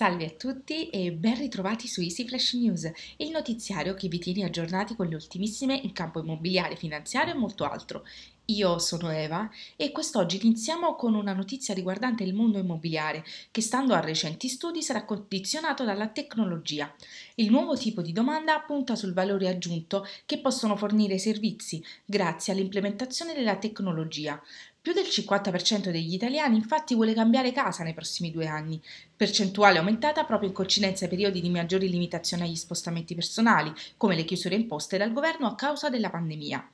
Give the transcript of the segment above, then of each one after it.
Salve a tutti e ben ritrovati su Easy Flash News, il notiziario che vi tiene aggiornati con le ultimissime in campo immobiliare, finanziario e molto altro. Io sono Eva e quest'oggi iniziamo con una notizia riguardante il mondo immobiliare che stando a recenti studi sarà condizionato dalla tecnologia. Il nuovo tipo di domanda punta sul valore aggiunto che possono fornire i servizi grazie all'implementazione della tecnologia. Più del 50% degli italiani infatti vuole cambiare casa nei prossimi due anni, percentuale aumentata proprio in coincidenza ai periodi di maggiori limitazioni agli spostamenti personali, come le chiusure imposte dal governo a causa della pandemia.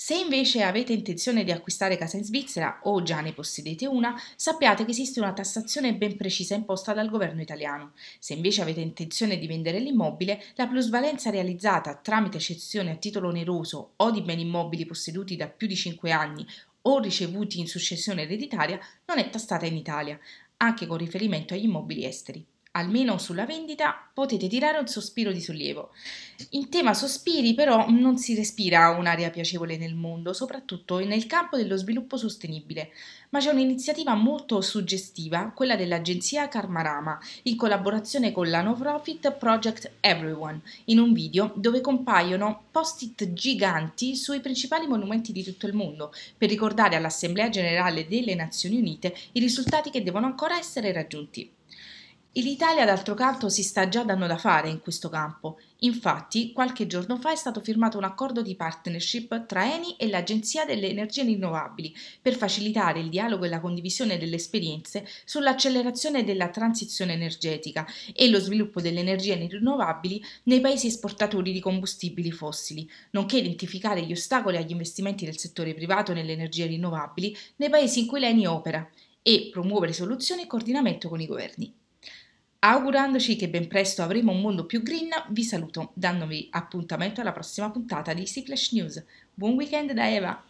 Se invece avete intenzione di acquistare casa in Svizzera o già ne possedete una, sappiate che esiste una tassazione ben precisa imposta dal governo italiano. Se invece avete intenzione di vendere l'immobile, la plusvalenza realizzata tramite cessione a titolo oneroso o di beni immobili posseduti da più di 5 anni o ricevuti in successione ereditaria non è tassata in Italia, anche con riferimento agli immobili esteri almeno sulla vendita, potete tirare un sospiro di sollievo. In tema sospiri, però, non si respira un'aria piacevole nel mondo, soprattutto nel campo dello sviluppo sostenibile, ma c'è un'iniziativa molto suggestiva, quella dell'agenzia Karmarama, in collaborazione con la no-profit Project Everyone, in un video dove compaiono post-it giganti sui principali monumenti di tutto il mondo, per ricordare all'Assemblea Generale delle Nazioni Unite i risultati che devono ancora essere raggiunti. L'Italia, d'altro canto, si sta già dando da fare in questo campo. Infatti, qualche giorno fa è stato firmato un accordo di partnership tra Eni e l'Agenzia delle Energie Rinnovabili per facilitare il dialogo e la condivisione delle esperienze sull'accelerazione della transizione energetica e lo sviluppo delle energie rinnovabili nei paesi esportatori di combustibili fossili, nonché identificare gli ostacoli agli investimenti del settore privato nelle energie rinnovabili nei paesi in cui l'Eni opera e promuovere soluzioni e coordinamento con i governi. Augurandoci che ben presto avremo un mondo più green, vi saluto dandovi appuntamento alla prossima puntata di Easy Flash News. Buon weekend da Eva!